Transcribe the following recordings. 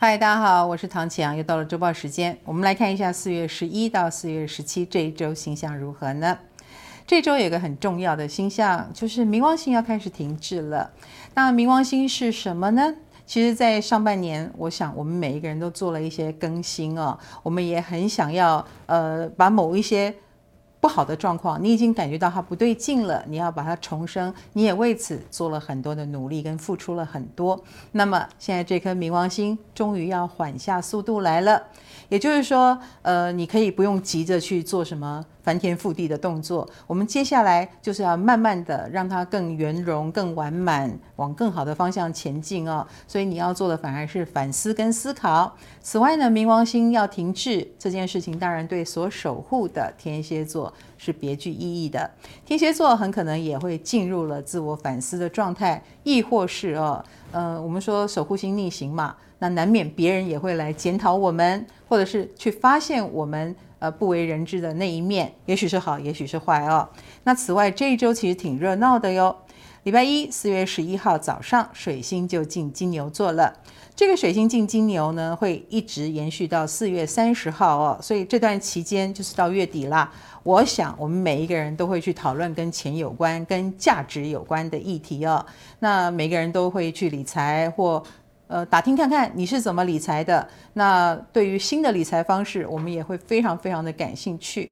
嗨，大家好，我是唐启阳，又到了周报时间。我们来看一下四月十一到四月十七这一周星象如何呢？这周有个很重要的星象，就是冥王星要开始停滞了。那冥王星是什么呢？其实，在上半年，我想我们每一个人都做了一些更新哦，我们也很想要呃，把某一些。好的状况，你已经感觉到它不对劲了，你要把它重生，你也为此做了很多的努力跟付出了很多。那么现在这颗冥王星终于要缓下速度来了，也就是说，呃，你可以不用急着去做什么。翻天覆地的动作，我们接下来就是要慢慢的让它更圆融、更完满，往更好的方向前进哦。所以你要做的反而是反思跟思考。此外呢，冥王星要停滞这件事情，当然对所守护的天蝎座是别具意义的。天蝎座很可能也会进入了自我反思的状态，亦或是哦，呃，我们说守护星逆行嘛，那难免别人也会来检讨我们，或者是去发现我们。呃，不为人知的那一面，也许是好，也许是坏哦。那此外，这一周其实挺热闹的哟。礼拜一，四月十一号早上，水星就进金牛座了。这个水星进金牛呢，会一直延续到四月三十号哦。所以这段期间就是到月底啦。我想，我们每一个人都会去讨论跟钱有关、跟价值有关的议题哦。那每个人都会去理财或。呃，打听看看你是怎么理财的。那对于新的理财方式，我们也会非常非常的感兴趣。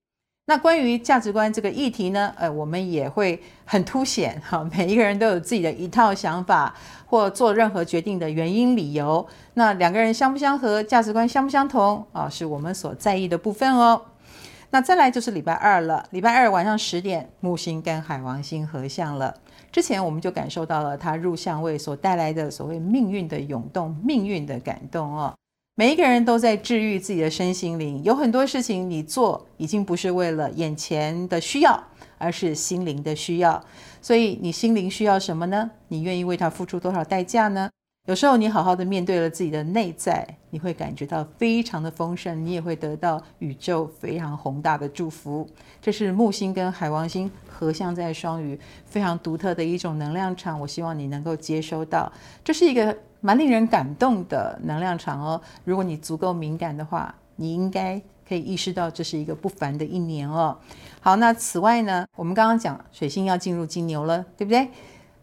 那关于价值观这个议题呢，呃，我们也会很凸显 哈，每一个人都有自己的一套想法，或做任何决定的原因理由。那两个人相不相合，价值观相不相同啊，是我们所在意的部分哦。那再来就是礼拜二了，礼拜二晚上十点，木星跟海王星合相了。之前我们就感受到了它入相位所带来的所谓命运的涌动、命运的感动哦。每一个人都在治愈自己的身心灵，有很多事情你做已经不是为了眼前的需要，而是心灵的需要。所以你心灵需要什么呢？你愿意为它付出多少代价呢？有时候你好好的面对了自己的内在，你会感觉到非常的丰盛，你也会得到宇宙非常宏大的祝福。这是木星跟海王星合相在双鱼，非常独特的一种能量场。我希望你能够接收到，这是一个蛮令人感动的能量场哦。如果你足够敏感的话，你应该可以意识到这是一个不凡的一年哦。好，那此外呢，我们刚刚讲水星要进入金牛了，对不对？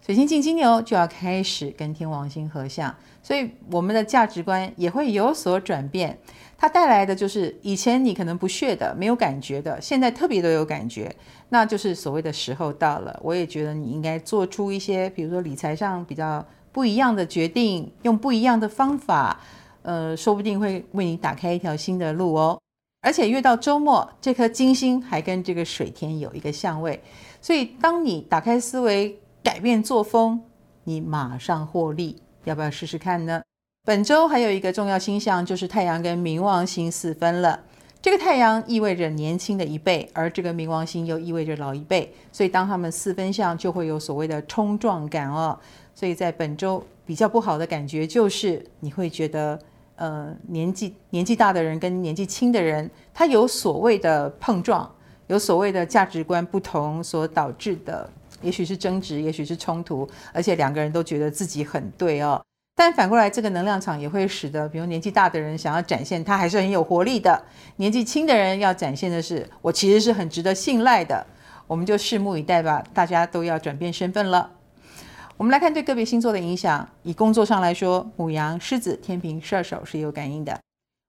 水星进金牛就要开始跟天王星合相，所以我们的价值观也会有所转变。它带来的就是以前你可能不屑的、没有感觉的，现在特别都有感觉。那就是所谓的时候到了。我也觉得你应该做出一些，比如说理财上比较不一样的决定，用不一样的方法，呃，说不定会为你打开一条新的路哦。而且越到周末，这颗金星还跟这个水天有一个相位，所以当你打开思维。改变作风，你马上获利，要不要试试看呢？本周还有一个重要星象，就是太阳跟冥王星四分了。这个太阳意味着年轻的一辈，而这个冥王星又意味着老一辈，所以当他们四分相，就会有所谓的冲撞感哦。所以在本周比较不好的感觉就是，你会觉得，呃，年纪年纪大的人跟年纪轻的人，他有所谓的碰撞，有所谓的价值观不同所导致的。也许是争执，也许是冲突，而且两个人都觉得自己很对哦。但反过来，这个能量场也会使得，比如年纪大的人想要展现他还是很有活力的，年纪轻的人要展现的是我其实是很值得信赖的。我们就拭目以待吧，大家都要转变身份了。我们来看对个别星座的影响。以工作上来说，母羊、狮子、天平、射手是有感应的。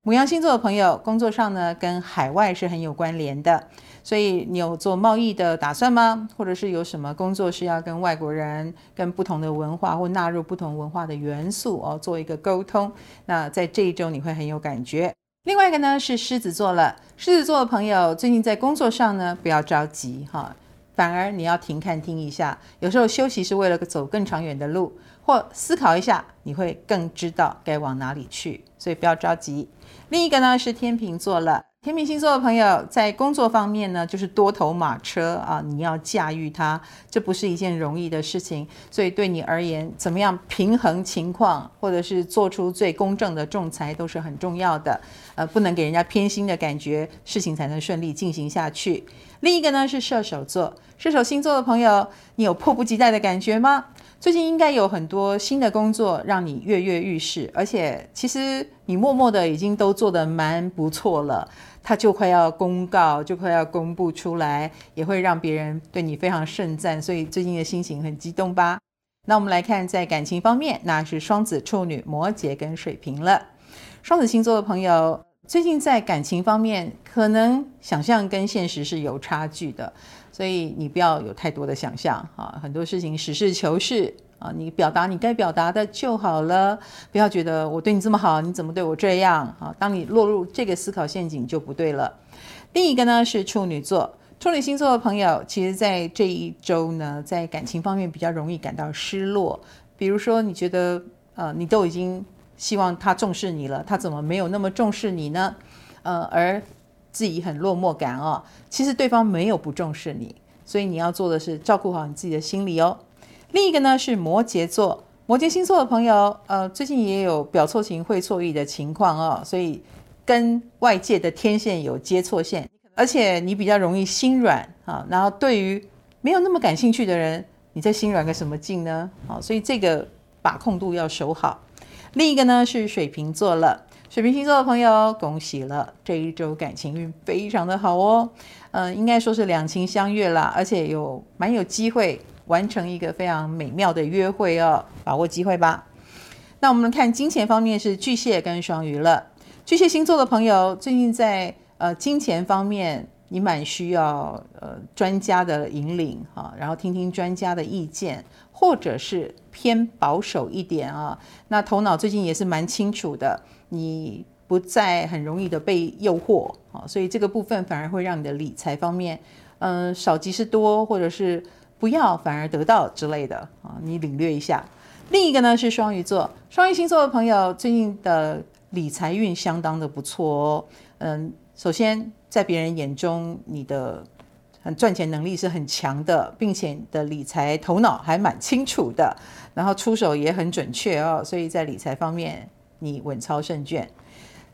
母羊星座的朋友，工作上呢跟海外是很有关联的，所以你有做贸易的打算吗？或者是有什么工作是要跟外国人、跟不同的文化或纳入不同文化的元素哦，做一个沟通？那在这一周你会很有感觉。另外一个呢是狮子座了，狮子座的朋友最近在工作上呢不要着急哈，反而你要停看听一下，有时候休息是为了走更长远的路。或思考一下，你会更知道该往哪里去，所以不要着急。另一个呢是天秤座了，天秤星座的朋友在工作方面呢，就是多头马车啊，你要驾驭它，这不是一件容易的事情。所以对你而言，怎么样平衡情况，或者是做出最公正的仲裁，都是很重要的。呃，不能给人家偏心的感觉，事情才能顺利进行下去。另一个呢是射手座，射手星座的朋友，你有迫不及待的感觉吗？最近应该有很多新的工作让你跃跃欲试，而且其实你默默的已经都做得蛮不错了，它就快要公告，就快要公布出来，也会让别人对你非常盛赞，所以最近的心情很激动吧？那我们来看在感情方面，那是双子、处女、摩羯跟水瓶了。双子星座的朋友，最近在感情方面，可能想象跟现实是有差距的，所以你不要有太多的想象啊，很多事情实事求是啊，你表达你该表达的就好了，不要觉得我对你这么好，你怎么对我这样啊？当你落入这个思考陷阱就不对了。另一个呢是处女座，处女星座的朋友，其实在这一周呢，在感情方面比较容易感到失落，比如说你觉得呃，你都已经。希望他重视你了，他怎么没有那么重视你呢？呃，而自己很落寞感哦。其实对方没有不重视你，所以你要做的是照顾好你自己的心理哦。另一个呢是摩羯座，摩羯星座的朋友，呃，最近也有表错情会错意的情况哦，所以跟外界的天线有接错线，而且你比较容易心软啊。然后对于没有那么感兴趣的人，你在心软个什么劲呢？好，所以这个把控度要守好。另一个呢是水瓶座了，水瓶星座的朋友，恭喜了，这一周感情运非常的好哦，嗯、呃，应该说是两情相悦啦，而且有蛮有机会完成一个非常美妙的约会哦，把握机会吧。那我们看金钱方面是巨蟹跟双鱼了，巨蟹星座的朋友最近在呃金钱方面，你蛮需要呃专家的引领哈，然后听听专家的意见。或者是偏保守一点啊，那头脑最近也是蛮清楚的，你不再很容易的被诱惑啊，所以这个部分反而会让你的理财方面，嗯，少即是多，或者是不要反而得到之类的啊，你领略一下。另一个呢是双鱼座，双鱼星座的朋友最近的理财运相当的不错哦，嗯，首先在别人眼中你的。很赚钱能力是很强的，并且你的理财头脑还蛮清楚的，然后出手也很准确哦，所以在理财方面你稳操胜券。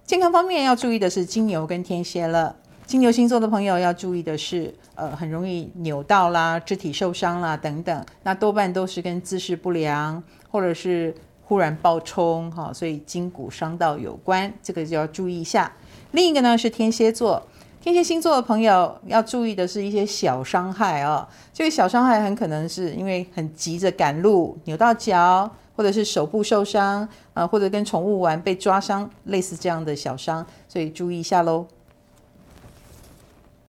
健康方面要注意的是金牛跟天蝎了，金牛星座的朋友要注意的是，呃，很容易扭到啦、肢体受伤啦等等，那多半都是跟姿势不良或者是忽然暴冲哈，所以筋骨伤到有关，这个就要注意一下。另一个呢是天蝎座。天蝎星座的朋友要注意的是一些小伤害哦，这个小伤害很可能是因为很急着赶路扭到脚，或者是手部受伤啊，或者跟宠物玩被抓伤，类似这样的小伤，所以注意一下喽。